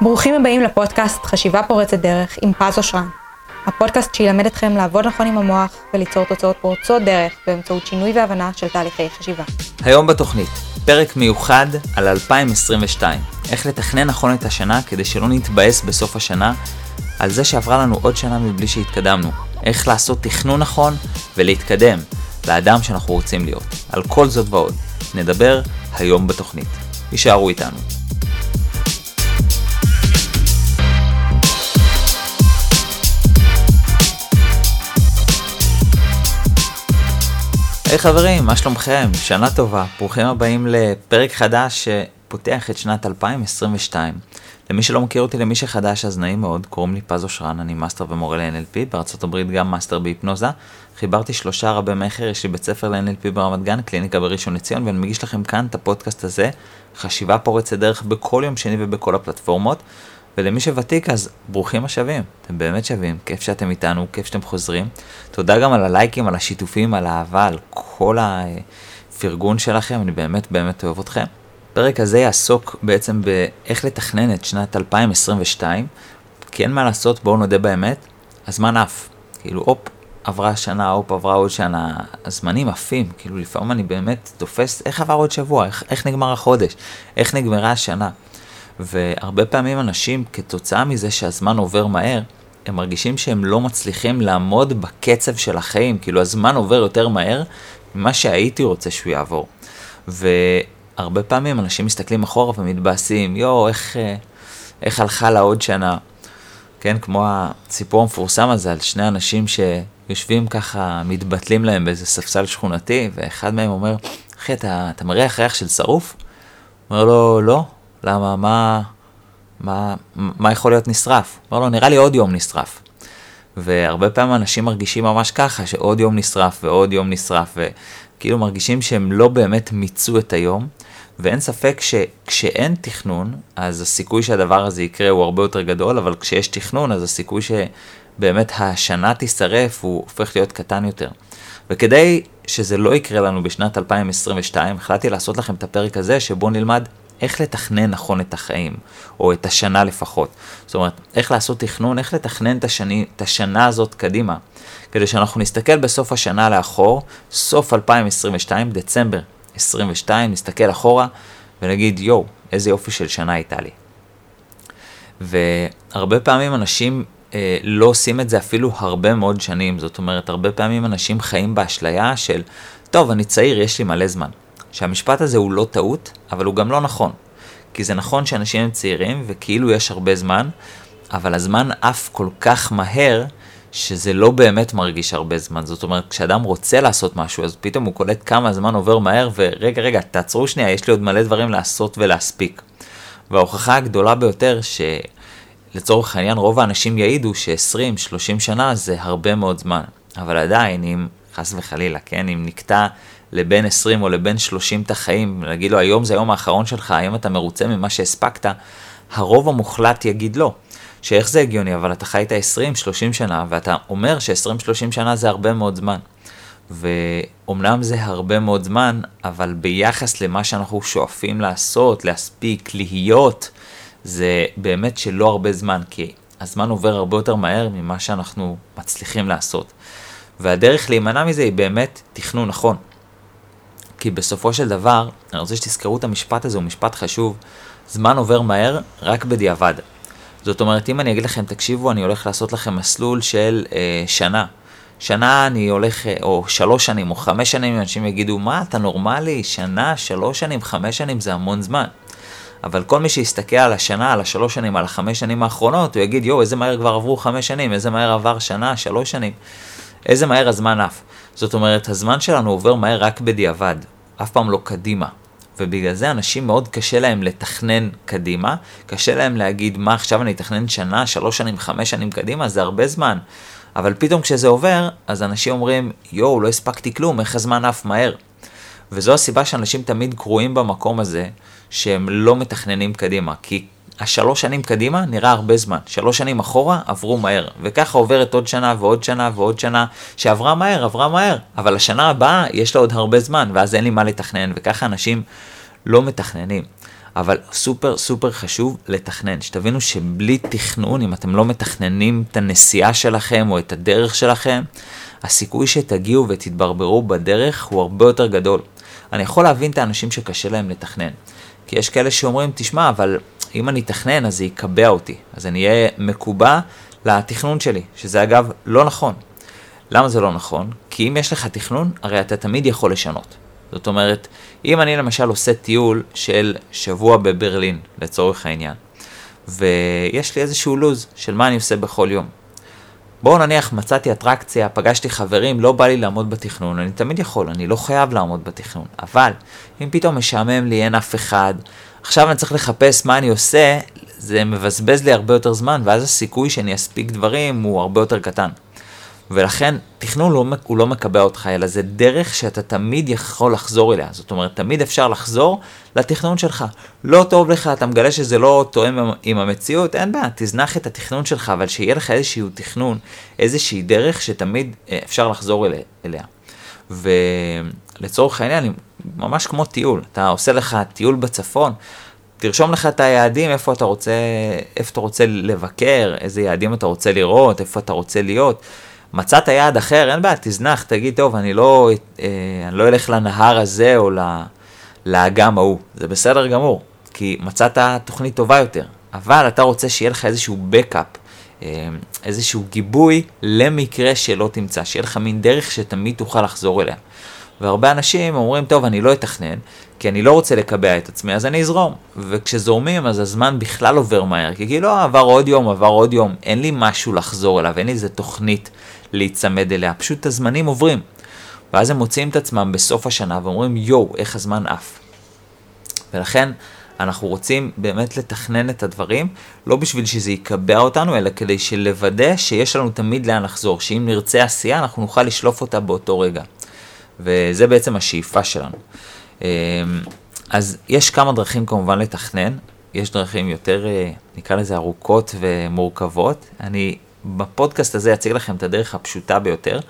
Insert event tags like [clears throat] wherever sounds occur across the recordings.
ברוכים הבאים לפודקאסט חשיבה פורצת דרך עם פז אושרן. הפודקאסט שילמד אתכם לעבוד נכון עם המוח וליצור תוצאות פורצות דרך באמצעות שינוי והבנה של תהליכי חשיבה. היום בתוכנית, פרק מיוחד על 2022. איך לתכנן נכון את השנה כדי שלא נתבאס בסוף השנה על זה שעברה לנו עוד שנה מבלי שהתקדמנו. איך לעשות תכנון נכון ולהתקדם לאדם שאנחנו רוצים להיות. על כל זאת ועוד, נדבר היום בתוכנית. הישארו איתנו. היי hey, חברים, מה שלומכם? שנה טובה. ברוכים הבאים לפרק חדש שפותח את שנת 2022. למי שלא מכיר אותי, למי שחדש, אז נעים מאוד, קוראים לי פז אושרן, אני מאסטר ומורה ל-NLP, בארצות הברית גם מאסטר בהיפנוזה. חיברתי שלושה רבי מכר, יש לי בית ספר ל-NLP ברמת גן, קליניקה בראשון לציון, ואני מגיש לכם כאן את הפודקאסט הזה, חשיבה פורצת דרך בכל יום שני ובכל הפלטפורמות. ולמי שוותיק אז ברוכים השבים, אתם באמת שווים, כיף שאתם איתנו, כיף שאתם חוזרים. תודה גם על הלייקים, על השיתופים, על האהבה, על כל הפרגון שלכם, אני באמת באמת אוהב אתכם. הפרק הזה יעסוק בעצם באיך לתכנן את שנת 2022, כי אין מה לעשות, בואו נודה באמת, הזמן עף. כאילו, הופ, עברה שנה, הופ, עברה עוד שנה, הזמנים עפים, כאילו לפעמים אני באמת תופס, איך עבר עוד שבוע, איך, איך נגמר החודש, איך נגמרה השנה. והרבה פעמים אנשים, כתוצאה מזה שהזמן עובר מהר, הם מרגישים שהם לא מצליחים לעמוד בקצב של החיים, כאילו הזמן עובר יותר מהר ממה שהייתי רוצה שהוא יעבור. והרבה פעמים אנשים מסתכלים אחורה ומתבאסים, יואו, איך, אה, איך הלכה לה עוד שנה? כן, כמו הסיפור המפורסם הזה על שני אנשים שיושבים ככה, מתבטלים להם באיזה ספסל שכונתי, ואחד מהם אומר, אחי, אתה, אתה מריח ריח של שרוף? אומר לו, לא, למה, מה, מה, מה יכול להיות נשרף? אמר לו, נראה לי עוד יום נשרף. והרבה פעמים אנשים מרגישים ממש ככה, שעוד יום נשרף ועוד יום נשרף, וכאילו מרגישים שהם לא באמת מיצו את היום, ואין ספק שכשאין תכנון, אז הסיכוי שהדבר הזה יקרה הוא הרבה יותר גדול, אבל כשיש תכנון, אז הסיכוי שבאמת השנה תישרף הוא הופך להיות קטן יותר. וכדי שזה לא יקרה לנו בשנת 2022, החלטתי לעשות לכם את הפרק הזה, שבו נלמד איך לתכנן נכון את החיים, או את השנה לפחות. זאת אומרת, איך לעשות תכנון, איך לתכנן את, השני, את השנה הזאת קדימה, כדי שאנחנו נסתכל בסוף השנה לאחור, סוף 2022, דצמבר 22, נסתכל אחורה ונגיד, יואו, איזה יופי של שנה הייתה לי. והרבה פעמים אנשים אה, לא עושים את זה אפילו הרבה מאוד שנים, זאת אומרת, הרבה פעמים אנשים חיים באשליה של, טוב, אני צעיר, יש לי מלא זמן. שהמשפט הזה הוא לא טעות, אבל הוא גם לא נכון. כי זה נכון שאנשים הם צעירים וכאילו יש הרבה זמן, אבל הזמן עף כל כך מהר, שזה לא באמת מרגיש הרבה זמן. זאת אומרת, כשאדם רוצה לעשות משהו, אז פתאום הוא קולט כמה זמן עובר מהר, ורגע, רגע, תעצרו שנייה, יש לי עוד מלא דברים לעשות ולהספיק. וההוכחה הגדולה ביותר, שלצורך העניין רוב האנשים יעידו ש-20-30 שנה זה הרבה מאוד זמן. אבל עדיין, אם חס וחלילה, כן, אם נקטע לבין 20 או לבין 30 את החיים, להגיד לו היום זה היום האחרון שלך, היום אתה מרוצה ממה שהספקת, הרוב המוחלט יגיד לא. שאיך זה הגיוני, אבל אתה חי את ה-20-30 שנה, ואתה אומר ש-20-30 שנה זה הרבה מאוד זמן. ואומנם זה הרבה מאוד זמן, אבל ביחס למה שאנחנו שואפים לעשות, להספיק, להיות, זה באמת שלא הרבה זמן, כי הזמן עובר הרבה יותר מהר ממה שאנחנו מצליחים לעשות. והדרך להימנע מזה היא באמת תכנון נכון. כי בסופו של דבר, אני רוצה שתזכרו את המשפט הזה, הוא משפט חשוב, זמן עובר מהר רק בדיעבד. זאת אומרת, אם אני אגיד לכם, תקשיבו, אני הולך לעשות לכם מסלול של אה, שנה. שנה אני הולך, אה, או שלוש שנים, או חמש שנים, אנשים יגידו, מה, אתה נורמלי? שנה, שלוש שנים, חמש שנים, זה המון זמן. אבל כל מי שיסתכל על השנה, על השלוש שנים, על החמש שנים האחרונות, הוא יגיד, יואו, איזה מהר כבר עברו חמש שנים, איזה מהר עבר שנה, שלוש שנים. איזה מהר הזמן עף. זאת אומרת, הזמן שלנו עובר מהר רק בדיעבד, אף פעם לא קדימה. ובגלל זה אנשים מאוד קשה להם לתכנן קדימה, קשה להם להגיד מה עכשיו אני אתכנן שנה, שלוש שנים, חמש שנים קדימה, זה הרבה זמן. אבל פתאום כשזה עובר, אז אנשים אומרים, יואו, לא הספקתי כלום, איך הזמן עף מהר. וזו הסיבה שאנשים תמיד קרועים במקום הזה, שהם לא מתכננים קדימה. כי השלוש שנים קדימה נראה הרבה זמן, שלוש שנים אחורה עברו מהר, וככה עוברת עוד שנה ועוד שנה ועוד שנה שעברה מהר, עברה מהר, אבל השנה הבאה יש לה עוד הרבה זמן, ואז אין לי מה לתכנן, וככה אנשים לא מתכננים. אבל סופר סופר חשוב לתכנן, שתבינו שבלי תכנון, אם אתם לא מתכננים את הנסיעה שלכם או את הדרך שלכם, הסיכוי שתגיעו ותתברברו בדרך הוא הרבה יותר גדול. אני יכול להבין את האנשים שקשה להם לתכנן. כי יש כאלה שאומרים, תשמע, אבל אם אני אתכנן אז זה יקבע אותי, אז אני אהיה מקובע לתכנון שלי, שזה אגב לא נכון. למה זה לא נכון? כי אם יש לך תכנון, הרי אתה תמיד יכול לשנות. זאת אומרת, אם אני למשל עושה טיול של שבוע בברלין, לצורך העניין, ויש לי איזשהו לו"ז של מה אני עושה בכל יום. בואו נניח מצאתי אטרקציה, פגשתי חברים, לא בא לי לעמוד בתכנון, אני תמיד יכול, אני לא חייב לעמוד בתכנון. אבל, אם פתאום משעמם לי, אין אף אחד, עכשיו אני צריך לחפש מה אני עושה, זה מבזבז לי הרבה יותר זמן, ואז הסיכוי שאני אספיק דברים הוא הרבה יותר קטן. ולכן תכנון לא, הוא לא מקבע אותך, אלא זה דרך שאתה תמיד יכול לחזור אליה. זאת אומרת, תמיד אפשר לחזור לתכנון שלך. לא טוב לך, אתה מגלה שזה לא תואם עם המציאות, אין בעיה, תזנח את התכנון שלך, אבל שיהיה לך איזשהו תכנון, איזושהי דרך שתמיד אה, אפשר לחזור אליה. ולצורך העניין, ממש כמו טיול, אתה עושה לך טיול בצפון, תרשום לך את היעדים, איפה אתה רוצה, איפה אתה רוצה לבקר, איזה יעדים אתה רוצה לראות, איפה אתה רוצה להיות. מצאת יעד אחר, אין בעיה, תזנח, תגיד, טוב, אני לא, אה, אני לא אלך לנהר הזה או לאגם ההוא, זה בסדר גמור, כי מצאת תוכנית טובה יותר, אבל אתה רוצה שיהיה לך איזשהו בקאפ, אה, איזשהו גיבוי למקרה שלא תמצא, שיהיה לך מין דרך שתמיד תוכל לחזור אליה. והרבה אנשים אומרים, טוב, אני לא אתכנן, כי אני לא רוצה לקבע את עצמי, אז אני אזרום. וכשזורמים, אז הזמן בכלל עובר מהר, כי כאילו, עבר עוד יום, עבר עוד יום, אין לי משהו לחזור אליו, אין לי איזה תוכנית להיצמד אליה, פשוט הזמנים עוברים. ואז הם מוצאים את עצמם בסוף השנה ואומרים, יואו, איך הזמן עף. ולכן, אנחנו רוצים באמת לתכנן את הדברים, לא בשביל שזה יקבע אותנו, אלא כדי לוודא שיש לנו תמיד לאן לחזור, שאם נרצה עשייה, אנחנו נוכל לשלוף אותה באותו רגע. וזה בעצם השאיפה שלנו. אמ, אז יש כמה דרכים כמובן לתכנן, יש דרכים יותר, אה, נקרא לזה ארוכות ומורכבות. אני בפודקאסט הזה אציג לכם את הדרך הפשוטה ביותר,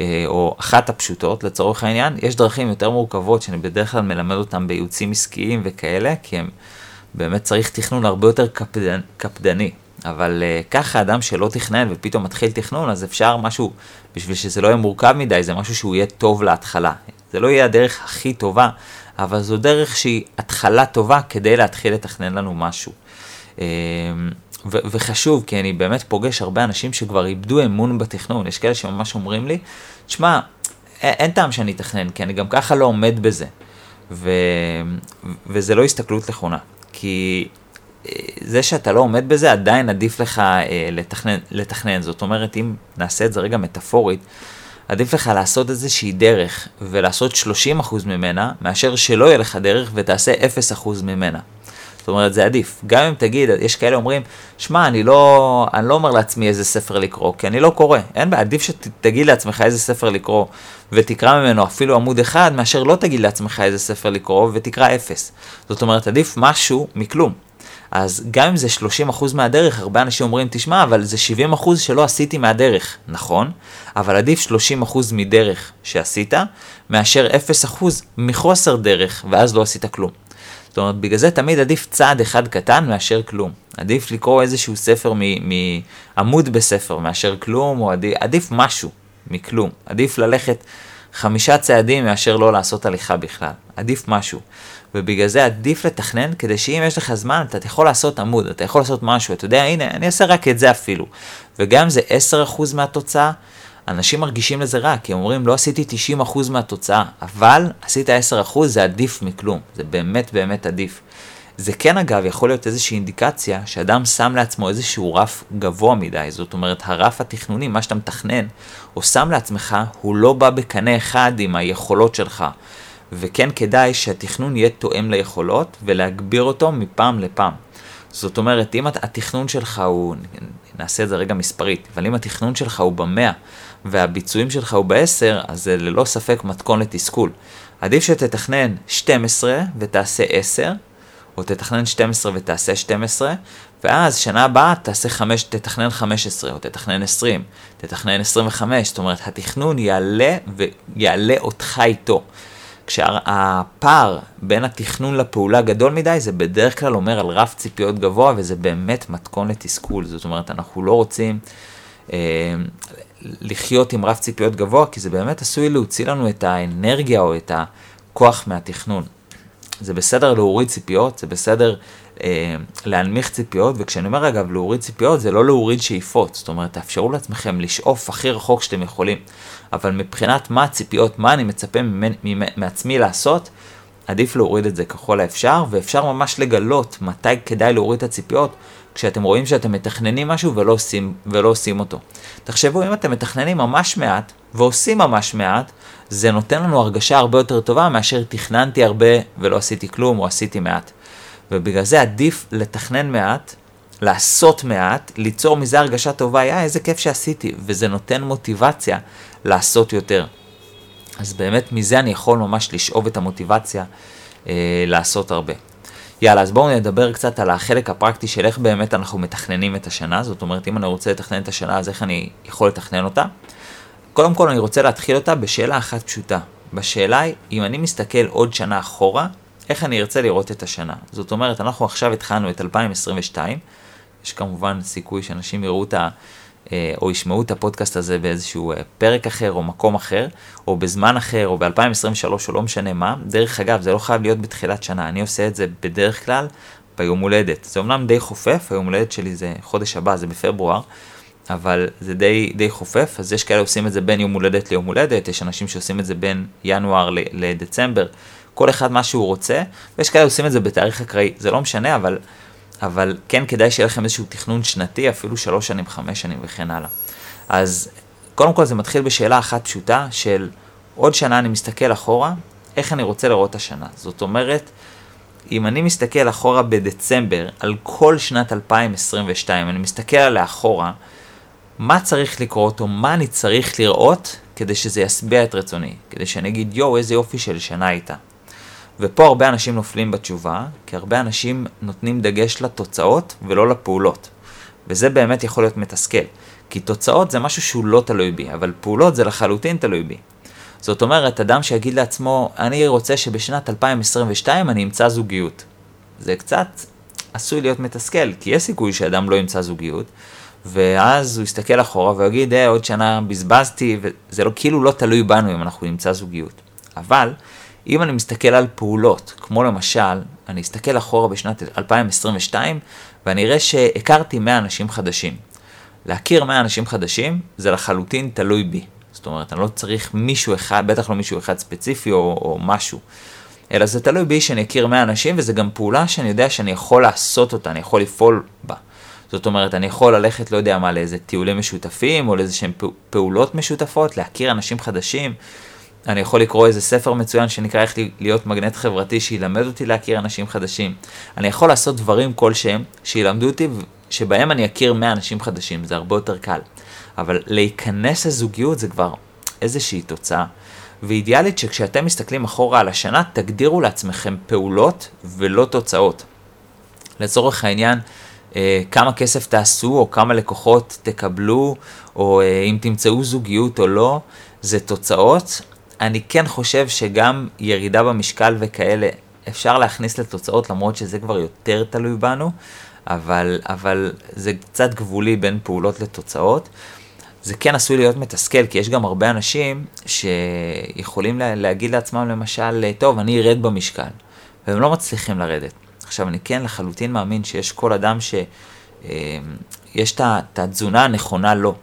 אה, או אחת הפשוטות לצורך העניין. יש דרכים יותר מורכבות שאני בדרך כלל מלמד אותם בייעוצים עסקיים וכאלה, כי הם באמת צריך תכנון הרבה יותר קפדנ, קפדני. אבל uh, ככה אדם שלא תכנן ופתאום מתחיל תכנון, אז אפשר משהו, בשביל שזה לא יהיה מורכב מדי, זה משהו שהוא יהיה טוב להתחלה. זה לא יהיה הדרך הכי טובה, אבל זו דרך שהיא התחלה טובה כדי להתחיל לתכנן לנו משהו. Uh, ו- וחשוב, כי אני באמת פוגש הרבה אנשים שכבר איבדו אמון בתכנון. יש כאלה שממש אומרים לי, תשמע, אין טעם שאני אתכנן, כי אני גם ככה לא עומד בזה. ו- וזה לא הסתכלות נכונה. כי זה שאתה לא עומד בזה, עדיין עדיף לך אה, לתכנן, לתכנן. זאת אומרת, אם נעשה את זה רגע מטאפורית, עדיף לך לעשות איזושהי דרך ולעשות 30% ממנה, מאשר שלא יהיה לך דרך ותעשה 0% ממנה. זאת אומרת, זה עדיף. גם אם תגיד, יש כאלה אומרים, שמע, אני לא, אני לא אומר לעצמי איזה ספר לקרוא, כי אני לא קורא. אין בעיה, עדיף שתגיד לעצמך איזה ספר לקרוא ותקרא ממנו אפילו עמוד אחד, מאשר לא תגיד לעצמך איזה ספר לקרוא ותקרא אפס. זאת אומרת, עדיף משהו מכלום. אז גם אם זה 30% מהדרך, הרבה אנשים אומרים, תשמע, אבל זה 70% שלא עשיתי מהדרך. נכון, אבל עדיף 30% מדרך שעשית, מאשר 0% מחוסר דרך, ואז לא עשית כלום. זאת אומרת, בגלל זה תמיד עדיף צעד אחד קטן מאשר כלום. עדיף לקרוא איזשהו ספר מעמוד בספר מאשר כלום, או עדיף, עדיף משהו מכלום. עדיף ללכת חמישה צעדים מאשר לא לעשות הליכה בכלל. עדיף משהו. ובגלל זה עדיף לתכנן, כדי שאם יש לך זמן, אתה יכול לעשות עמוד, אתה יכול לעשות משהו, אתה יודע, הנה, אני אעשה רק את זה אפילו. וגם זה 10% מהתוצאה, אנשים מרגישים לזה רע, כי הם אומרים, לא עשיתי 90% מהתוצאה, אבל עשית 10% זה עדיף מכלום, זה באמת באמת עדיף. זה כן אגב יכול להיות איזושהי אינדיקציה שאדם שם לעצמו איזשהו רף גבוה מדי, זאת אומרת הרף התכנוני, מה שאתה מתכנן או שם לעצמך, הוא לא בא בקנה אחד עם היכולות שלך. וכן כדאי שהתכנון יהיה תואם ליכולות ולהגביר אותו מפעם לפעם. זאת אומרת, אם התכנון שלך הוא, נעשה את זה רגע מספרית, אבל אם התכנון שלך הוא במאה והביצועים שלך הוא בעשר, אז זה ללא ספק מתכון לתסכול. עדיף שתתכנן 12 ותעשה 10, או תתכנן 12 ותעשה 12, ואז שנה הבאה תעשה 5, תתכנן 15, או תתכנן 20, תתכנן 25, זאת אומרת, התכנון יעלה ויעלה אותך איתו. כשהפער בין התכנון לפעולה גדול מדי, זה בדרך כלל אומר על רף ציפיות גבוה, וזה באמת מתכון לתסכול. זאת אומרת, אנחנו לא רוצים אה, לחיות עם רף ציפיות גבוה, כי זה באמת עשוי להוציא לנו את האנרגיה או את הכוח מהתכנון. זה בסדר להוריד ציפיות, זה בסדר אה, להנמיך ציפיות, וכשאני אומר אגב להוריד ציפיות, זה לא להוריד שאיפות. זאת אומרת, תאפשרו לעצמכם לשאוף הכי רחוק שאתם יכולים. אבל מבחינת מה הציפיות, מה אני מצפה ממנ, מעצמי לעשות, עדיף להוריד את זה ככל האפשר, ואפשר ממש לגלות מתי כדאי להוריד את הציפיות, כשאתם רואים שאתם מתכננים משהו ולא עושים, ולא עושים אותו. תחשבו, אם אתם מתכננים ממש מעט, ועושים ממש מעט, זה נותן לנו הרגשה הרבה יותר טובה מאשר תכננתי הרבה ולא עשיתי כלום, או עשיתי מעט. ובגלל זה עדיף לתכנן מעט, לעשות מעט, ליצור מזה הרגשה טובה, יא, איזה כיף שעשיתי, וזה נותן מוטיבציה לעשות יותר. אז באמת מזה אני יכול ממש לשאוב את המוטיבציה אה, לעשות הרבה. יאללה, אז בואו נדבר קצת על החלק הפרקטי של איך באמת אנחנו מתכננים את השנה, זאת אומרת, אם אני רוצה לתכנן את השנה, אז איך אני יכול לתכנן אותה? קודם כל אני רוצה להתחיל אותה בשאלה אחת פשוטה. בשאלה היא, אם אני מסתכל עוד שנה אחורה, איך אני ארצה לראות את השנה. זאת אומרת, אנחנו עכשיו התחלנו את 2022, יש כמובן סיכוי שאנשים יראו את ה... או ישמעו את הפודקאסט הזה באיזשהו אה, פרק אחר או מקום אחר, או בזמן אחר, או ב-2023 או לא משנה מה. דרך אגב, זה לא חייב להיות בתחילת שנה, אני עושה את זה בדרך כלל ביום הולדת. זה אומנם די חופף, היום הולדת שלי זה חודש הבא, זה בפברואר, אבל זה די, די חופף, אז יש כאלה עושים את זה בין יום הולדת ליום הולדת, יש אנשים שעושים את זה בין ינואר לדצמבר, כל אחד מה שהוא רוצה, ויש כאלה עושים את זה בתאריך אקראי, זה לא משנה, אבל, אבל כן כדאי שיהיה לכם איזשהו תכנון שנתי, אפילו שלוש שנים, חמש שנים וכן הלאה. אז קודם כל זה מתחיל בשאלה אחת פשוטה של עוד שנה אני מסתכל אחורה, איך אני רוצה לראות את השנה. זאת אומרת, אם אני מסתכל אחורה בדצמבר על כל שנת 2022, אני מסתכל עליה אחורה, מה צריך לקרות או מה אני צריך לראות כדי שזה ישביע את רצוני, כדי שאני אגיד יואו איזה יופי של שנה הייתה. ופה הרבה אנשים נופלים בתשובה, כי הרבה אנשים נותנים דגש לתוצאות ולא לפעולות. וזה באמת יכול להיות מתסכל, כי תוצאות זה משהו שהוא לא תלוי בי, אבל פעולות זה לחלוטין תלוי בי. זאת אומרת, אדם שיגיד לעצמו, אני רוצה שבשנת 2022 אני אמצא זוגיות. זה קצת עשוי להיות מתסכל, כי יש סיכוי שאדם לא ימצא זוגיות, ואז הוא יסתכל אחורה ויגיד, אה, עוד שנה בזבזתי, וזה לא, כאילו לא תלוי בנו אם אנחנו נמצא זוגיות. אבל, אם אני מסתכל על פעולות, כמו למשל, אני אסתכל אחורה בשנת 2022, ואני אראה שהכרתי 100 אנשים חדשים. להכיר 100 אנשים חדשים, זה לחלוטין תלוי בי. זאת אומרת, אני לא צריך מישהו אחד, בטח לא מישהו אחד ספציפי או, או משהו. אלא זה תלוי בי שאני אכיר 100 אנשים, וזה גם פעולה שאני יודע שאני יכול לעשות אותה, אני יכול לפעול בה. זאת אומרת, אני יכול ללכת, לא יודע מה, לאיזה טיולים משותפים, או לאיזה שהם פעולות משותפות, להכיר אנשים חדשים. אני יכול לקרוא איזה ספר מצוין שנקרא איך להיות מגנט חברתי, שילמד אותי להכיר אנשים חדשים. אני יכול לעשות דברים כלשהם, שילמדו אותי, שבהם אני אכיר 100 אנשים חדשים, זה הרבה יותר קל. אבל להיכנס לזוגיות זה כבר איזושהי תוצאה. ואידיאלית שכשאתם מסתכלים אחורה על השנה, תגדירו לעצמכם פעולות ולא תוצאות. לצורך העניין, אה, כמה כסף תעשו, או כמה לקוחות תקבלו, או אה, אם תמצאו זוגיות או לא, זה תוצאות. אני כן חושב שגם ירידה במשקל וכאלה, אפשר להכניס לתוצאות, למרות שזה כבר יותר תלוי בנו, אבל, אבל זה קצת גבולי בין פעולות לתוצאות. זה כן עשוי להיות מתסכל, כי יש גם הרבה אנשים שיכולים להגיד לעצמם למשל, טוב, אני ארד במשקל, והם לא מצליחים לרדת. עכשיו, אני כן לחלוטין מאמין שיש כל אדם שיש אה, את התזונה הנכונה לו.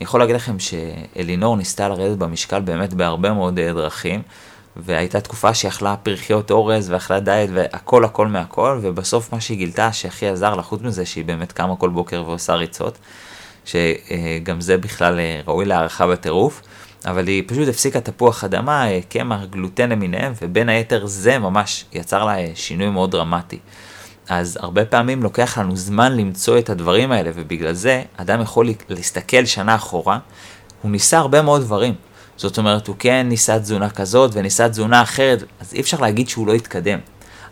אני יכול להגיד לכם שאלינור ניסתה לרדת במשקל באמת בהרבה מאוד אה, דרכים, והייתה תקופה שהיא אכלה פרחיות אורז ואכלה דיאט והכל הכל מהכל, ובסוף מה שהיא גילתה שהכי עזר לה, חוץ מזה שהיא באמת קמה כל בוקר ועושה ריצות, שגם זה בכלל אה, ראוי להערכה בטירוף. אבל היא פשוט הפסיקה תפוח אדמה, קמח, גלוטן למיניהם, ובין היתר זה ממש יצר לה שינוי מאוד דרמטי. אז הרבה פעמים לוקח לנו זמן למצוא את הדברים האלה, ובגלל זה אדם יכול להסתכל שנה אחורה, הוא ניסה הרבה מאוד דברים. זאת אומרת, הוא כן ניסה תזונה כזאת וניסה תזונה אחרת, אז אי אפשר להגיד שהוא לא התקדם.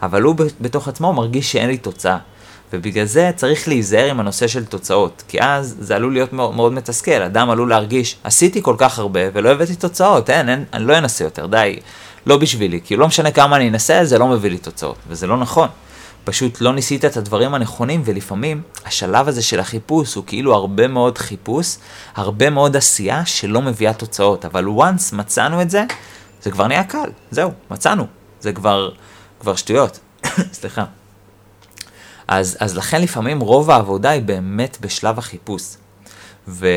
אבל הוא בתוך עצמו מרגיש שאין לי תוצאה. ובגלל זה צריך להיזהר עם הנושא של תוצאות, כי אז זה עלול להיות מאוד, מאוד מתסכל, אדם עלול להרגיש, עשיתי כל כך הרבה ולא הבאתי תוצאות, אין, אין, אני לא אנסה יותר, די, לא בשבילי, כי לא משנה כמה אני אנסה, זה לא מביא לי תוצאות, וזה לא נכון. פשוט לא ניסית את הדברים הנכונים, ולפעמים השלב הזה של החיפוש הוא כאילו הרבה מאוד חיפוש, הרבה מאוד עשייה שלא מביאה תוצאות, אבל once מצאנו את זה, זה כבר נהיה קל, זהו, מצאנו, זה כבר, כבר שטויות, [coughs] סליחה. אז, אז לכן לפעמים רוב העבודה היא באמת בשלב החיפוש. ו,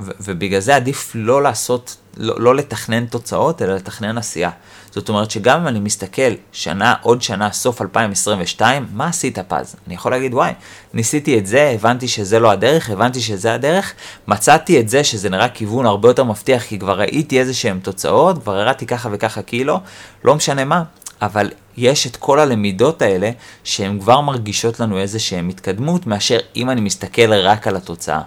ו, ובגלל זה עדיף לא לעשות, לא, לא לתכנן תוצאות, אלא לתכנן עשייה. זאת אומרת שגם אם אני מסתכל שנה, עוד שנה, סוף 2022, מה עשית פז? אני יכול להגיד, וואי, ניסיתי את זה, הבנתי שזה לא הדרך, הבנתי שזה הדרך, מצאתי את זה שזה נראה כיוון הרבה יותר מבטיח, כי כבר ראיתי איזה שהם תוצאות, כבר הראתי ככה וככה קילו, לא משנה מה, אבל יש את כל הלמידות האלה שהן כבר מרגישות לנו איזה שהן התקדמות מאשר אם אני מסתכל רק על התוצאה.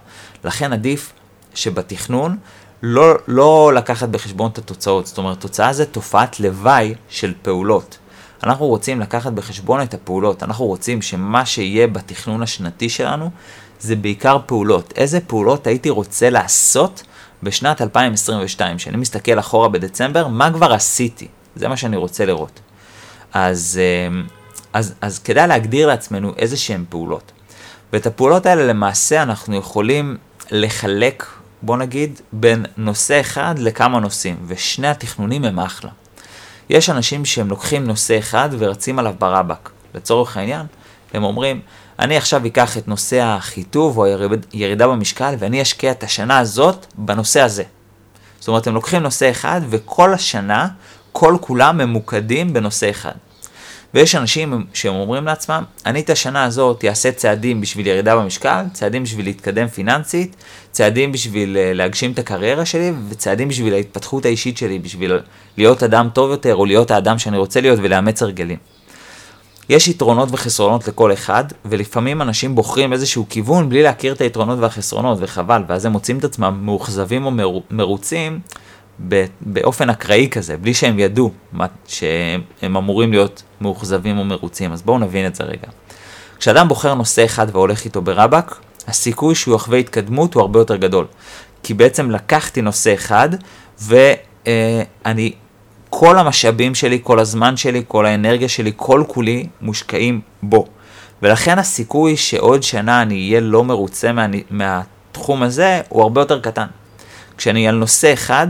לכן עדיף שבתכנון לא, לא לקחת בחשבון את התוצאות, זאת אומרת תוצאה זה תופעת לוואי של פעולות. אנחנו רוצים לקחת בחשבון את הפעולות, אנחנו רוצים שמה שיהיה בתכנון השנתי שלנו זה בעיקר פעולות. איזה פעולות הייתי רוצה לעשות בשנת 2022, כשאני מסתכל אחורה בדצמבר, מה כבר עשיתי? זה מה שאני רוצה לראות. אז, אה, אז, אז כדאי להגדיר לעצמנו איזה שהן פעולות. ואת הפעולות האלה למעשה אנחנו יכולים לחלק, בוא נגיד, בין נושא אחד לכמה נושאים, ושני התכנונים הם אחלה. יש אנשים שהם לוקחים נושא אחד ורצים עליו ברבק. לצורך העניין, הם אומרים, אני עכשיו אקח את נושא החיטוב או הירידה במשקל ואני אשקיע את השנה הזאת בנושא הזה. זאת אומרת, הם לוקחים נושא אחד וכל השנה כל כולם ממוקדים בנושא אחד. ויש אנשים שהם אומרים לעצמם, אני את השנה הזאת אעשה צעדים בשביל ירידה במשקל, צעדים בשביל להתקדם פיננסית, צעדים בשביל אה, להגשים את הקריירה שלי, וצעדים בשביל ההתפתחות האישית שלי, בשביל להיות אדם טוב יותר, או להיות האדם שאני רוצה להיות ולאמץ הרגלים. יש יתרונות וחסרונות לכל אחד, ולפעמים אנשים בוחרים איזשהו כיוון בלי להכיר את היתרונות והחסרונות, וחבל, ואז הם מוצאים את עצמם מאוכזבים או מרוצים באופן אקראי כזה, בלי שהם ידעו שהם אמורים להיות מאוכזבים או מרוצים. אז בואו נבין את זה רגע. כשאדם בוחר נושא אחד והולך איתו ברבק, הסיכוי שהוא יחווה התקדמות הוא הרבה יותר גדול. כי בעצם לקחתי נושא אחד, ואני, כל המשאבים שלי, כל הזמן שלי, כל האנרגיה שלי, כל כולי מושקעים בו. ולכן הסיכוי שעוד שנה אני אהיה לא מרוצה מה, מהתחום הזה הוא הרבה יותר קטן. כשאני על נושא אחד,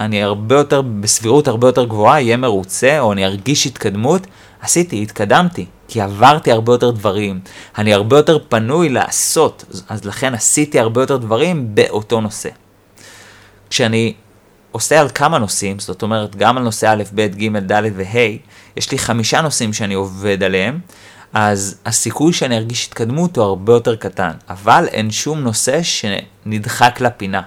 אני הרבה יותר, בסבירות הרבה יותר גבוהה, אהיה מרוצה, או אני ארגיש התקדמות, עשיתי, התקדמתי, כי עברתי הרבה יותר דברים, אני הרבה יותר פנוי לעשות, אז לכן עשיתי הרבה יותר דברים באותו נושא. כשאני עושה על כמה נושאים, זאת אומרת, גם על נושא א', ב', ג', ד' וה', יש לי חמישה נושאים שאני עובד עליהם, אז הסיכוי שאני ארגיש התקדמות הוא הרבה יותר קטן, אבל אין שום נושא שנדחק לפינה.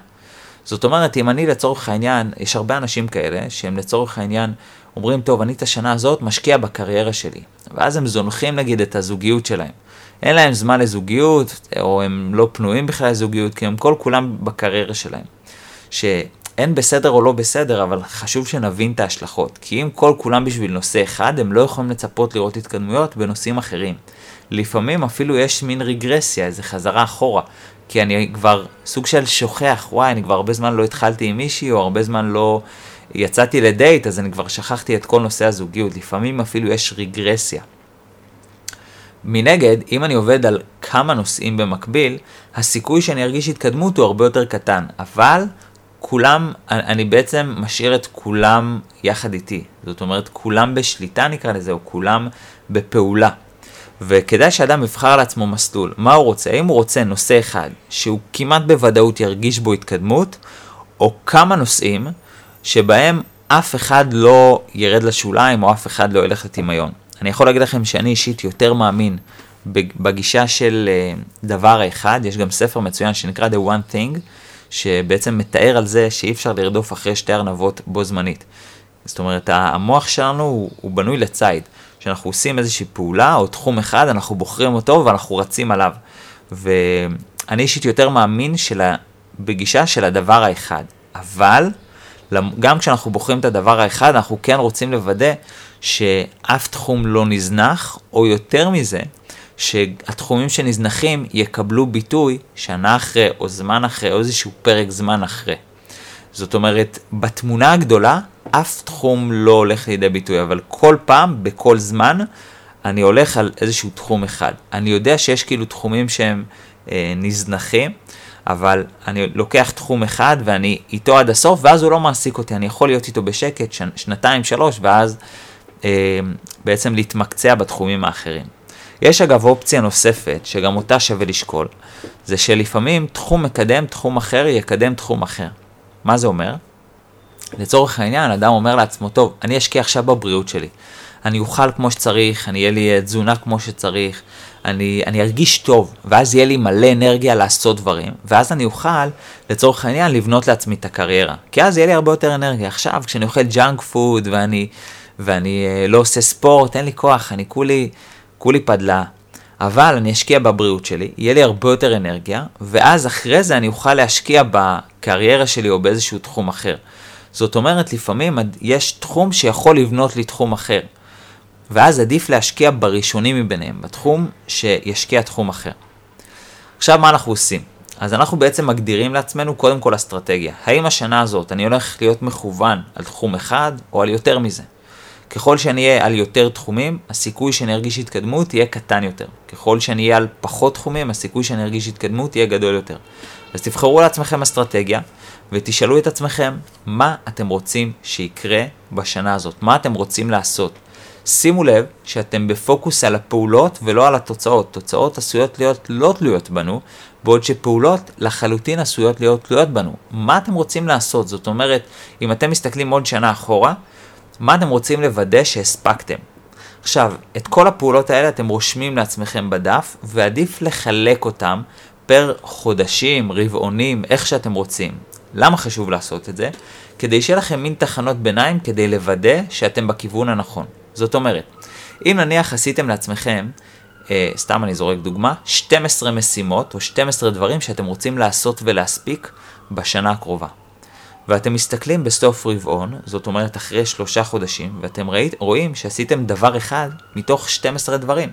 זאת אומרת, אם אני לצורך העניין, יש הרבה אנשים כאלה, שהם לצורך העניין אומרים, טוב, אני את השנה הזאת משקיע בקריירה שלי. ואז הם זונחים נגיד את הזוגיות שלהם. אין להם זמן לזוגיות, או הם לא פנויים בכלל לזוגיות, כי הם כל כולם בקריירה שלהם. שאין בסדר או לא בסדר, אבל חשוב שנבין את ההשלכות. כי אם כל כולם בשביל נושא אחד, הם לא יכולים לצפות לראות התקדמויות בנושאים אחרים. לפעמים אפילו יש מין רגרסיה, איזה חזרה אחורה. כי אני כבר סוג של שוכח, וואי, אני כבר הרבה זמן לא התחלתי עם מישהי, או הרבה זמן לא יצאתי לדייט, אז אני כבר שכחתי את כל נושא הזוגיות. לפעמים אפילו יש רגרסיה. מנגד, אם אני עובד על כמה נושאים במקביל, הסיכוי שאני ארגיש התקדמות הוא הרבה יותר קטן, אבל כולם, אני בעצם משאיר את כולם יחד איתי. זאת אומרת, כולם בשליטה נקרא לזה, או כולם בפעולה. וכדאי שאדם יבחר לעצמו מסלול. מה הוא רוצה? האם הוא רוצה נושא אחד שהוא כמעט בוודאות ירגיש בו התקדמות, או כמה נושאים שבהם אף אחד לא ירד לשוליים או אף אחד לא ילך לטמיון. אני יכול להגיד לכם שאני אישית יותר מאמין בגישה של אה, דבר האחד, יש גם ספר מצוין שנקרא The One Thing, שבעצם מתאר על זה שאי אפשר לרדוף אחרי שתי ארנבות בו זמנית. זאת אומרת, המוח שלנו הוא, הוא בנוי לציד. כשאנחנו עושים איזושהי פעולה או תחום אחד, אנחנו בוחרים אותו ואנחנו רצים עליו. ואני אישית יותר מאמין שלה, בגישה של הדבר האחד. אבל, גם כשאנחנו בוחרים את הדבר האחד, אנחנו כן רוצים לוודא שאף תחום לא נזנח, או יותר מזה, שהתחומים שנזנחים יקבלו ביטוי שנה אחרי, או זמן אחרי, או איזשהו פרק זמן אחרי. זאת אומרת, בתמונה הגדולה, אף תחום לא הולך לידי ביטוי, אבל כל פעם, בכל זמן, אני הולך על איזשהו תחום אחד. אני יודע שיש כאילו תחומים שהם אה, נזנחים, אבל אני לוקח תחום אחד ואני איתו עד הסוף, ואז הוא לא מעסיק אותי, אני יכול להיות איתו בשקט שנ, שנתיים, שלוש, ואז אה, בעצם להתמקצע בתחומים האחרים. יש אגב אופציה נוספת, שגם אותה שווה לשקול, זה שלפעמים תחום מקדם תחום אחר יקדם תחום אחר. מה זה אומר? לצורך העניין, אדם אומר לעצמו, טוב, אני אשקיע עכשיו בבריאות שלי. אני אוכל כמו שצריך, אני אהיה לי תזונה כמו שצריך, אני, אני ארגיש טוב, ואז יהיה לי מלא אנרגיה לעשות דברים, ואז אני אוכל, לצורך העניין, לבנות לעצמי את הקריירה. כי אז יהיה לי הרבה יותר אנרגיה. עכשיו, כשאני אוכל junk food, ואני, ואני אה, לא עושה ספורט, אין לי כוח, אני כולי, כולי פדלה. אבל אני אשקיע בבריאות שלי, יהיה לי הרבה יותר אנרגיה, ואז אחרי זה אני אוכל להשקיע בקריירה שלי או באיזשהו תחום אחר. זאת אומרת, לפעמים יש תחום שיכול לבנות לי תחום אחר. ואז עדיף להשקיע בראשונים מביניהם, בתחום שישקיע תחום אחר. עכשיו מה אנחנו עושים? אז אנחנו בעצם מגדירים לעצמנו קודם כל אסטרטגיה. האם השנה הזאת אני הולך להיות מכוון על תחום אחד או על יותר מזה? ככל שאני אהיה על יותר תחומים, הסיכוי שאני ארגיש התקדמות יהיה קטן יותר. ככל שאני אהיה על פחות תחומים, הסיכוי שאני ארגיש התקדמות יהיה גדול יותר. אז תבחרו לעצמכם אסטרטגיה ותשאלו את עצמכם מה אתם רוצים שיקרה בשנה הזאת, מה אתם רוצים לעשות. שימו לב שאתם בפוקוס על הפעולות ולא על התוצאות. תוצאות עשויות להיות לא תלויות בנו, בעוד שפעולות לחלוטין עשויות להיות תלויות בנו. מה אתם רוצים לעשות? זאת אומרת, אם אתם מסתכלים עוד שנה אחורה, מה אתם רוצים לוודא שהספקתם? עכשיו, את כל הפעולות האלה אתם רושמים לעצמכם בדף, ועדיף לחלק אותם פר חודשים, רבעונים, איך שאתם רוצים. למה חשוב לעשות את זה? כדי שיהיה לכם מין תחנות ביניים כדי לוודא שאתם בכיוון הנכון. זאת אומרת, אם נניח עשיתם לעצמכם, אה, סתם אני זורק דוגמה, 12 משימות או 12 דברים שאתם רוצים לעשות ולהספיק בשנה הקרובה. ואתם מסתכלים בסוף רבעון, זאת אומרת אחרי שלושה חודשים, ואתם ראית, רואים שעשיתם דבר אחד מתוך 12 דברים.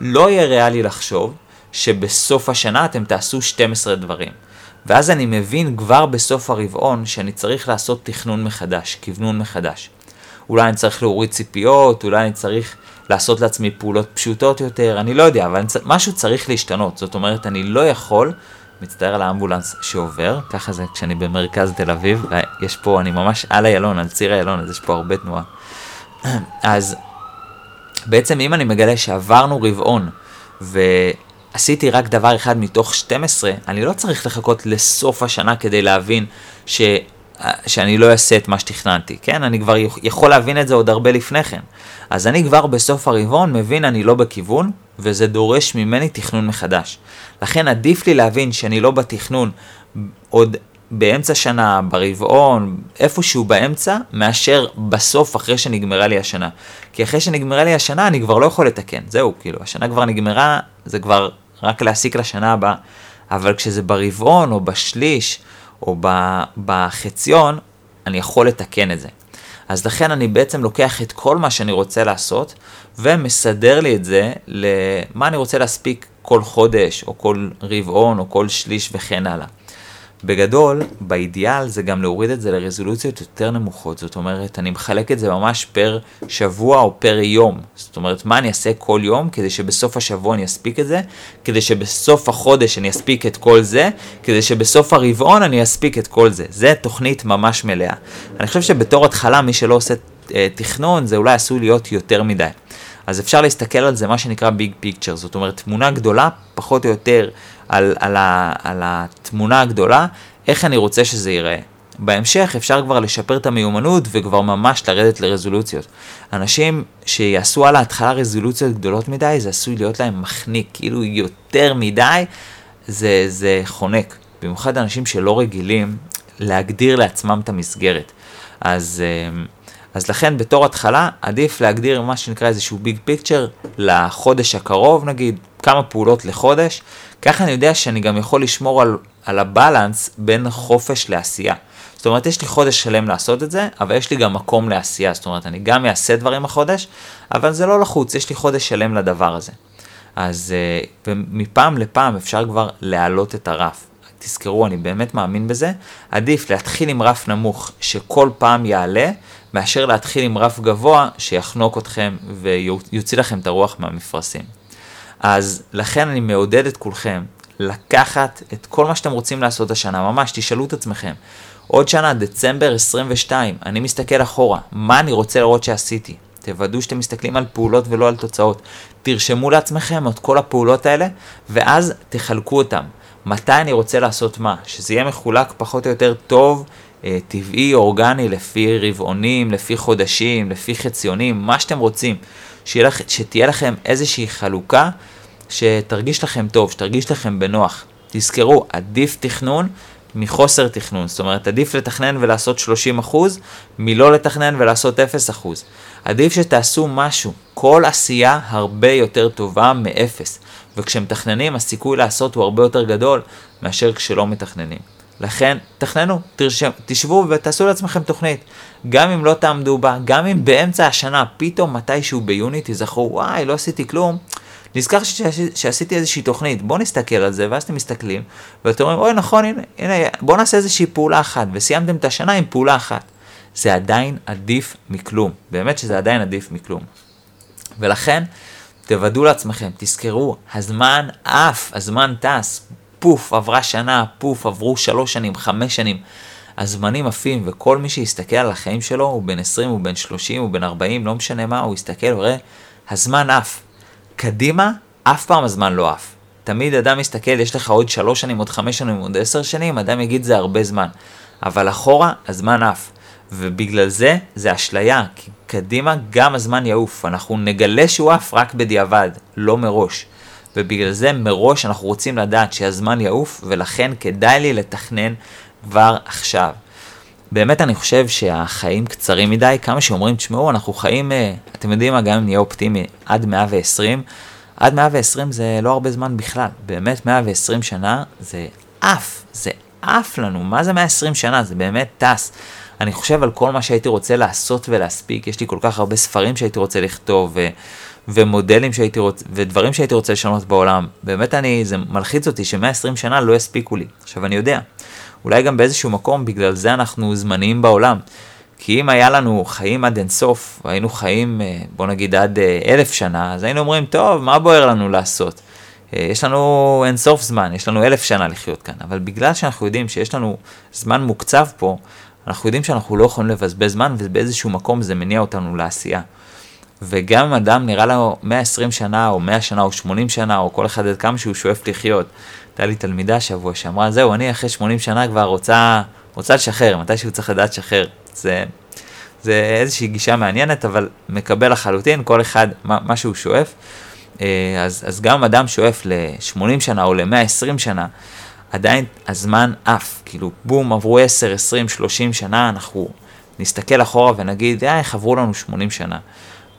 לא יהיה ריאלי לחשוב שבסוף השנה אתם תעשו 12 דברים. ואז אני מבין כבר בסוף הרבעון שאני צריך לעשות תכנון מחדש, כוונון מחדש. אולי אני צריך להוריד ציפיות, אולי אני צריך לעשות לעצמי פעולות פשוטות יותר, אני לא יודע, אבל צ... משהו צריך להשתנות. זאת אומרת, אני לא יכול, מצטער על האמבולנס שעובר, ככה זה כשאני במרכז תל אביב, יש פה, אני ממש על איילון, על ציר איילון, אז יש פה הרבה תנועה. [clears throat] אז בעצם אם אני מגלה שעברנו רבעון, ועשיתי רק דבר אחד מתוך 12, אני לא צריך לחכות לסוף השנה כדי להבין ש... שאני לא אעשה את מה שתכננתי, כן? אני כבר יכול להבין את זה עוד הרבה לפני כן. אז אני כבר בסוף הרבעון מבין אני לא בכיוון, וזה דורש ממני תכנון מחדש. לכן עדיף לי להבין שאני לא בתכנון עוד באמצע שנה, ברבעון, איפשהו באמצע, מאשר בסוף אחרי שנגמרה לי השנה. כי אחרי שנגמרה לי השנה אני כבר לא יכול לתקן, זהו, כאילו, השנה כבר נגמרה, זה כבר רק להסיק לשנה הבאה. אבל כשזה ברבעון או בשליש, או בחציון, אני יכול לתקן את זה. אז לכן אני בעצם לוקח את כל מה שאני רוצה לעשות, ומסדר לי את זה למה אני רוצה להספיק כל חודש, או כל רבעון, או כל שליש וכן הלאה. בגדול, באידיאל זה גם להוריד את זה לרזולוציות יותר נמוכות, זאת אומרת, אני מחלק את זה ממש פר שבוע או פר יום. זאת אומרת, מה אני אעשה כל יום כדי שבסוף השבוע אני אספיק את זה, כדי שבסוף החודש אני אספיק את כל זה, כדי שבסוף הרבעון אני אספיק את כל זה. זה תוכנית ממש מלאה. אני חושב שבתור התחלה, מי שלא עושה אה, תכנון, זה אולי עשוי להיות יותר מדי. אז אפשר להסתכל על זה, מה שנקרא ביג פיקצ'ר, זאת אומרת, תמונה גדולה, פחות או יותר על, על, ה, על התמונה הגדולה, איך אני רוצה שזה ייראה. בהמשך אפשר כבר לשפר את המיומנות וכבר ממש לרדת לרזולוציות. אנשים שיעשו על ההתחלה רזולוציות גדולות מדי, זה עשוי להיות להם מחניק, כאילו יותר מדי, זה, זה חונק. במיוחד אנשים שלא רגילים להגדיר לעצמם את המסגרת. אז, אה, אז לכן בתור התחלה עדיף להגדיר מה שנקרא איזשהו ביג פיקצ'ר לחודש הקרוב נגיד, כמה פעולות לחודש, ככה אני יודע שאני גם יכול לשמור על, על הבלנס בין חופש לעשייה. זאת אומרת, יש לי חודש שלם לעשות את זה, אבל יש לי גם מקום לעשייה. זאת אומרת, אני גם אעשה דברים החודש, אבל זה לא לחוץ, יש לי חודש שלם לדבר הזה. אז uh, מפעם לפעם אפשר כבר להעלות את הרף. תזכרו, אני באמת מאמין בזה, עדיף להתחיל עם רף נמוך שכל פעם יעלה, מאשר להתחיל עם רף גבוה שיחנוק אתכם ויוציא לכם את הרוח מהמפרשים. אז לכן אני מעודד את כולכם לקחת את כל מה שאתם רוצים לעשות השנה, ממש תשאלו את עצמכם. עוד שנה, דצמבר 22, אני מסתכל אחורה, מה אני רוצה לראות שעשיתי? תוודאו שאתם מסתכלים על פעולות ולא על תוצאות. תרשמו לעצמכם את כל הפעולות האלה, ואז תחלקו אותם. מתי אני רוצה לעשות מה? שזה יהיה מחולק פחות או יותר טוב, טבעי, אורגני, לפי רבעונים, לפי חודשים, לפי חציונים, מה שאתם רוצים. שתהיה, שתהיה לכם איזושהי חלוקה שתרגיש לכם טוב, שתרגיש לכם בנוח. תזכרו, עדיף תכנון מחוסר תכנון. זאת אומרת, עדיף לתכנן ולעשות 30% מלא לתכנן ולעשות 0%. עדיף שתעשו משהו. כל עשייה הרבה יותר טובה מאפס. וכשמתכננים, הסיכוי לעשות הוא הרבה יותר גדול מאשר כשלא מתכננים. לכן, תכננו, תשבו ותעשו לעצמכם תוכנית. גם אם לא תעמדו בה, גם אם באמצע השנה, פתאום מתישהו ביוני תזכרו, וואי, לא עשיתי כלום, נזכר שעשיתי איזושהי תוכנית, בואו נסתכל על זה, ואז אתם מסתכלים, ואתם אומרים, אוי נכון, הנה, הנה, בואו נעשה איזושהי פעולה אחת, וסיימתם את השנה עם פעולה אחת. זה עדיין עדיף מכלום, באמת שזה עדיין עדיף מכלום. ולכן, תוודאו לעצמכם, תזכרו, הזמן עף, הזמן טס, פוף, עברה שנה, פוף, עברו שלוש שנים, חמש שנים. הזמנים עפים, וכל מי שיסתכל על החיים שלו, הוא בן 20, הוא בן 30, הוא בן 40, לא משנה מה, הוא יסתכל ויראה, הזמן עף. קדימה, אף פעם הזמן לא עף. תמיד אדם מסתכל, יש לך עוד שלוש שנים, עוד חמש שנים, עוד עשר שנים, אדם יגיד זה הרבה זמן. אבל אחורה, הזמן עף. ובגלל זה, זה אשליה, כי קדימה גם הזמן יעוף. אנחנו נגלה שהוא עף רק בדיעבד, לא מראש. ובגלל זה מראש אנחנו רוצים לדעת שהזמן יעוף, ולכן כדאי לי לתכנן כבר עכשיו. באמת אני חושב שהחיים קצרים מדי, כמה שאומרים, תשמעו, אנחנו חיים, אה, אתם יודעים מה, גם אם נהיה אופטימי, עד 120, עד 120 זה לא הרבה זמן בכלל, באמת 120 שנה זה עף, זה עף לנו, מה זה 120 שנה? זה באמת טס. אני חושב על כל מה שהייתי רוצה לעשות ולהספיק, יש לי כל כך הרבה ספרים שהייתי רוצה לכתוב, ו, ומודלים שהייתי רוצה, ודברים שהייתי רוצה לשנות בעולם. באמת אני, זה מלחיץ אותי ש-120 שנה לא יספיקו לי. עכשיו אני יודע, אולי גם באיזשהו מקום, בגלל זה אנחנו זמניים בעולם. כי אם היה לנו חיים עד אינסוף, והיינו חיים, אה, בוא נגיד עד אה, אלף שנה, אז היינו אומרים, טוב, מה בוער לנו לעשות? אה, יש לנו אינסוף זמן, יש לנו אלף שנה לחיות כאן, אבל בגלל שאנחנו יודעים שיש לנו זמן מוקצב פה, אנחנו יודעים שאנחנו לא יכולים לבזבז זמן, ובאיזשהו מקום זה מניע אותנו לעשייה. וגם אם אדם נראה לו 120 שנה, או 100 שנה, או 80 שנה, או כל אחד עד כמה שהוא שואף לחיות, הייתה לי תלמידה שבוע שאמרה, זהו, אני אחרי 80 שנה כבר רוצה, רוצה לשחרר, מתי שהוא צריך לדעת לשחרר. זה, זה איזושהי גישה מעניינת, אבל מקבל לחלוטין, כל אחד מה, מה שהוא שואף. אה, אז, אז גם אדם שואף ל-80 שנה או ל-120 שנה, עדיין הזמן עף, כאילו בום, עברו 10, 20, 30 שנה, אנחנו נסתכל אחורה ונגיד, אה, איך עברו לנו 80 שנה.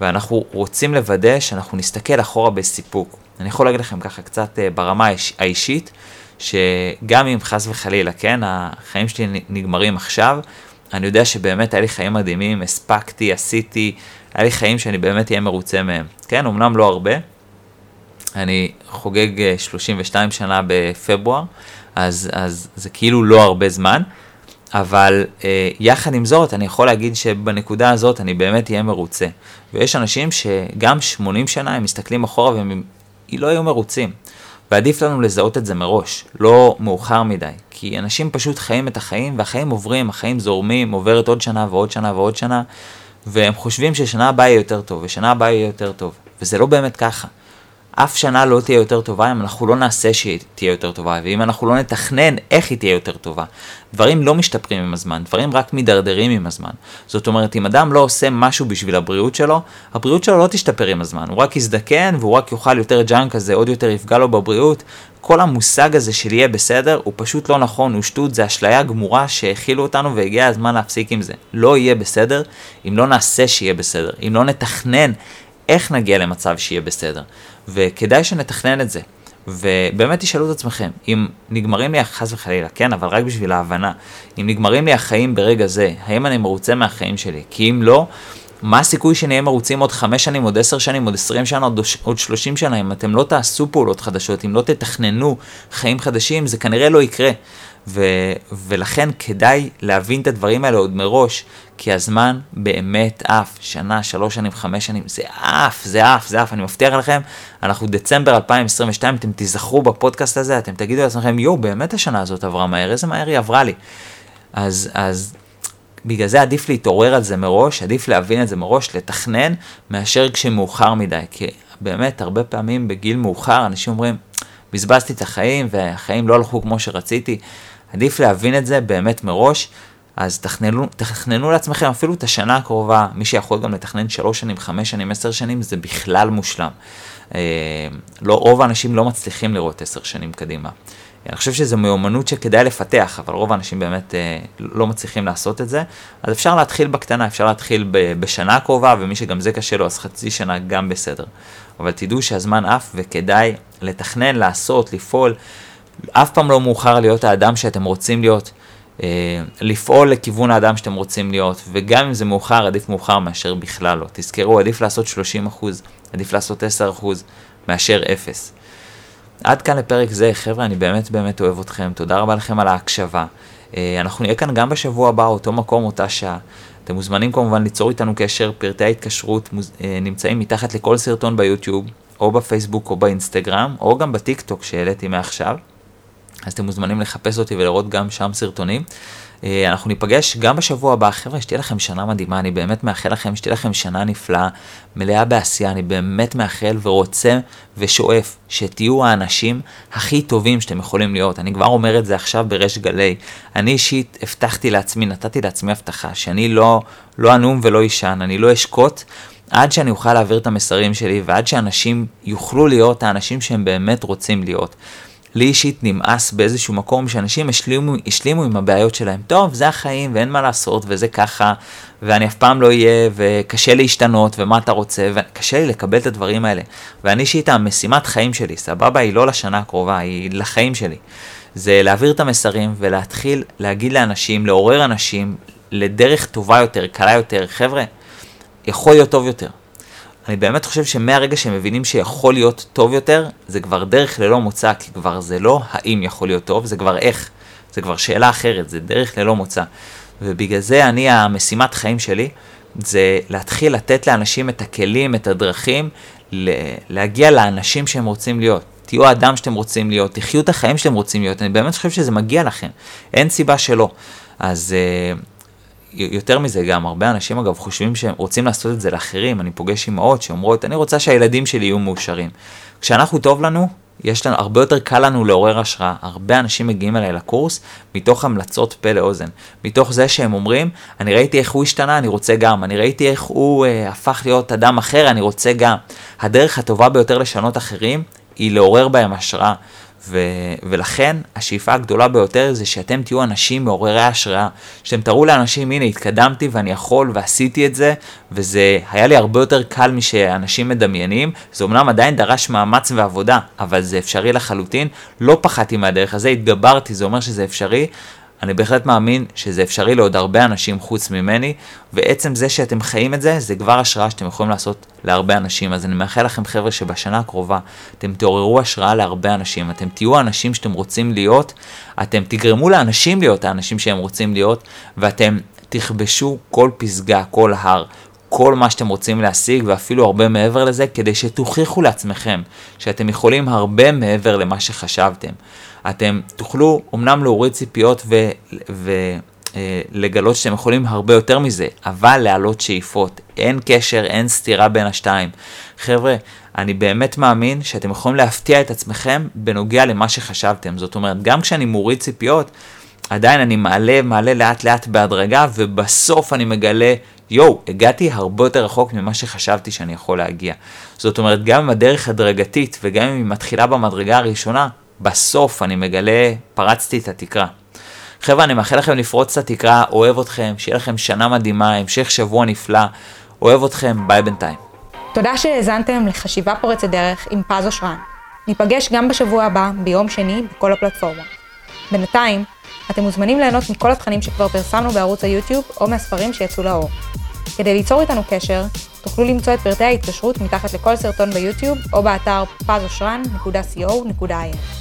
ואנחנו רוצים לוודא שאנחנו נסתכל אחורה בסיפוק. אני יכול להגיד לכם ככה קצת אה, ברמה האישית, שגם אם חס וחלילה, כן, החיים שלי נגמרים עכשיו, אני יודע שבאמת היה לי חיים מדהימים, הספקתי, עשיתי, היה לי חיים שאני באמת אהיה מרוצה מהם. כן, אמנם לא הרבה, אני חוגג 32 אה, שנה בפברואר, אז, אז זה כאילו לא הרבה זמן, אבל אה, יחד עם זאת, אני יכול להגיד שבנקודה הזאת אני באמת אהיה מרוצה. ויש אנשים שגם 80 שנה הם מסתכלים אחורה והם לא יהיו מרוצים. ועדיף לנו לזהות את זה מראש, לא מאוחר מדי. כי אנשים פשוט חיים את החיים, והחיים עוברים, החיים זורמים, עוברת עוד שנה ועוד שנה ועוד שנה, והם חושבים ששנה הבאה יהיה יותר טוב, ושנה הבאה יהיה יותר טוב. וזה לא באמת ככה. אף שנה לא תהיה יותר טובה אם אנחנו לא נעשה שהיא תהיה יותר טובה, ואם אנחנו לא נתכנן איך היא תהיה יותר טובה. דברים לא משתפרים עם הזמן, דברים רק מידרדרים עם הזמן. זאת אומרת, אם אדם לא עושה משהו בשביל הבריאות שלו, הבריאות שלו לא תשתפר עם הזמן, הוא רק יזדקן והוא רק יאכל יותר ג'אנק כזה, עוד יותר יפגע לו בבריאות. כל המושג הזה של יהיה בסדר הוא פשוט לא נכון, הוא שטות, זה אשליה גמורה שהכילו אותנו והגיע הזמן להפסיק עם זה. לא יהיה בסדר אם לא נעשה שיהיה בסדר, אם לא נתכנן איך נגיע למצב שיהיה בסדר. וכדאי שנתכנן את זה. ובאמת תשאלו את עצמכם, אם נגמרים לי, חס וחלילה, כן, אבל רק בשביל ההבנה, אם נגמרים לי החיים ברגע זה, האם אני מרוצה מהחיים שלי? כי אם לא, מה הסיכוי שנהיה מרוצים עוד חמש שנים, עוד עשר שנים, עוד עשרים שנה, עוד, עוד שלושים שנה, אם אתם לא תעשו פעולות חדשות, אם לא תתכננו חיים חדשים, זה כנראה לא יקרה. ו, ולכן כדאי להבין את הדברים האלה עוד מראש, כי הזמן באמת עף, שנה, שלוש שנים, חמש שנים, זה עף, זה עף, זה עף, אני מבטיח לכם, אנחנו דצמבר 2022, אתם תיזכרו בפודקאסט הזה, אתם תגידו לעצמכם, יואו, באמת השנה הזאת עברה מהר, איזה מהר היא עברה לי. אז, אז בגלל זה עדיף להתעורר על זה מראש, עדיף להבין את זה מראש, לתכנן, מאשר כשמאוחר מדי. כי באמת, הרבה פעמים בגיל מאוחר אנשים אומרים, בזבזתי את החיים והחיים לא הלכו כמו שרציתי. עדיף להבין את זה באמת מראש, אז תכננו, תכננו לעצמכם אפילו את השנה הקרובה, מי שיכול גם לתכנן שלוש שנים, חמש שנים, עשר שנים, זה בכלל מושלם. אה, לא, רוב האנשים לא מצליחים לראות עשר שנים קדימה. אני חושב שזו מיומנות שכדאי לפתח, אבל רוב האנשים באמת אה, לא מצליחים לעשות את זה. אז אפשר להתחיל בקטנה, אפשר להתחיל ב, בשנה הקרובה, ומי שגם זה קשה לו, אז חצי שנה גם בסדר. אבל תדעו שהזמן עף וכדאי לתכנן, לעשות, לפעול. אף פעם לא מאוחר להיות האדם שאתם רוצים להיות. אה, לפעול לכיוון האדם שאתם רוצים להיות, וגם אם זה מאוחר, עדיף מאוחר מאשר בכלל לא. תזכרו, עדיף לעשות 30 אחוז, עדיף לעשות 10 אחוז, מאשר 0. עד כאן לפרק זה, חבר'ה, אני באמת באמת אוהב אתכם, תודה רבה לכם על ההקשבה. אה, אנחנו נהיה כאן גם בשבוע הבא, אותו מקום, אותה שעה. אתם מוזמנים כמובן ליצור איתנו קשר, פרטי ההתקשרות מוז... אה, נמצאים מתחת לכל סרטון ביוטיוב, או בפייסבוק או באינסטגרם, או גם בטיק טוק שהעליתי מעכשיו. אז אתם מוזמנים לחפש אותי ולראות גם שם סרטונים. אה, אנחנו ניפגש גם בשבוע הבא. חבר'ה, שתהיה לכם שנה מדהימה, אני באמת מאחל לכם שתהיה לכם שנה נפלאה, מלאה בעשייה, אני באמת מאחל ורוצה ושואף שתהיו האנשים הכי טובים שאתם יכולים להיות. אני כבר אומר את זה עכשיו בריש גלי. אני אישית הבטחתי לעצמי, נתתי לעצמי הבטחה, שאני לא, לא אנום ולא אישן, אני לא אשקוט. עד שאני אוכל להעביר את המסרים שלי ועד שאנשים יוכלו להיות האנשים שהם באמת רוצים להיות. לי אישית נמאס באיזשהו מקום שאנשים השלימו, השלימו עם הבעיות שלהם. טוב, זה החיים ואין מה לעשות וזה ככה, ואני אף פעם לא אהיה, וקשה להשתנות, ומה אתה רוצה, וקשה לי לקבל את הדברים האלה. ואני אישית, המשימת חיים שלי, סבבה, היא לא לשנה הקרובה, היא לחיים שלי. זה להעביר את המסרים ולהתחיל להגיד לאנשים, לעורר אנשים לדרך טובה יותר, קלה יותר. חבר'ה, יכול להיות טוב יותר. אני באמת חושב שמהרגע שהם מבינים שיכול להיות טוב יותר, זה כבר דרך ללא מוצא, כי כבר זה לא האם יכול להיות טוב, זה כבר איך. זה כבר שאלה אחרת, זה דרך ללא מוצא. ובגלל זה אני, המשימת חיים שלי, זה להתחיל לתת לאנשים את הכלים, את הדרכים, להגיע לאנשים שהם רוצים להיות. תהיו האדם שאתם רוצים להיות, תחיו את החיים שאתם רוצים להיות, אני באמת חושב שזה מגיע לכם, אין סיבה שלא. אז uh, יותר מזה גם, הרבה אנשים אגב חושבים שהם רוצים לעשות את זה לאחרים, אני פוגש אימהות שאומרות, אני רוצה שהילדים שלי יהיו מאושרים. כשאנחנו טוב לנו, יש לנו, הרבה יותר קל לנו לעורר השראה. הרבה אנשים מגיעים אליי לקורס מתוך המלצות פה לאוזן. מתוך זה שהם אומרים, אני ראיתי איך הוא השתנה, אני רוצה גם. אני ראיתי איך הוא אה, הפך להיות אדם אחר, אני רוצה גם. הדרך הטובה ביותר לשנות אחרים היא לעורר בהם השראה. ו, ולכן השאיפה הגדולה ביותר זה שאתם תהיו אנשים מעוררי השראה, שאתם תראו לאנשים, הנה התקדמתי ואני יכול ועשיתי את זה, וזה היה לי הרבה יותר קל משאנשים מדמיינים, זה אמנם עדיין דרש מאמץ ועבודה, אבל זה אפשרי לחלוטין, לא פחדתי מהדרך הזה, התגברתי, זה אומר שזה אפשרי, אני בהחלט מאמין שזה אפשרי לעוד הרבה אנשים חוץ ממני, ועצם זה שאתם חיים את זה, זה כבר השראה שאתם יכולים לעשות להרבה אנשים. אז אני מאחל לכם חבר'ה שבשנה הקרובה אתם תעוררו השראה להרבה אנשים, אתם תהיו האנשים שאתם רוצים להיות, אתם תגרמו לאנשים להיות האנשים שהם רוצים להיות, ואתם תכבשו כל פסגה, כל הר, כל מה שאתם רוצים להשיג ואפילו הרבה מעבר לזה כדי שתוכיחו לעצמכם שאתם יכולים הרבה מעבר למה שחשבתם. אתם תוכלו אמנם להוריד ציפיות ולגלות ו... אה, שאתם יכולים הרבה יותר מזה, אבל להעלות שאיפות. אין קשר, אין סתירה בין השתיים. חבר'ה, אני באמת מאמין שאתם יכולים להפתיע את עצמכם בנוגע למה שחשבתם. זאת אומרת, גם כשאני מוריד ציפיות, עדיין אני מעלה, מעלה לאט לאט בהדרגה, ובסוף אני מגלה, יואו, הגעתי הרבה יותר רחוק ממה שחשבתי שאני יכול להגיע. זאת אומרת, גם אם הדרך הדרגתית, וגם אם היא מתחילה במדרגה הראשונה, בסוף אני מגלה, פרצתי את התקרה. חבר'ה, אני מאחל לכם לפרוץ את התקרה, אוהב אתכם, שיהיה לכם שנה מדהימה, המשך שבוע נפלא, אוהב אתכם, ביי בינתיים. תודה שהאזנתם לחשיבה פורצת דרך עם פז אושרן. ניפגש גם בשבוע הבא, ביום שני, בכל הפלטפורמות. בינתיים, אתם מוזמנים ליהנות מכל התכנים שכבר פרסמנו בערוץ היוטיוב או מהספרים שיצאו לאור. כדי ליצור איתנו קשר, תוכלו למצוא את פרטי ההתקשרות מתחת לכל סרטון ביוטיוב או באתר pazosran.co.il.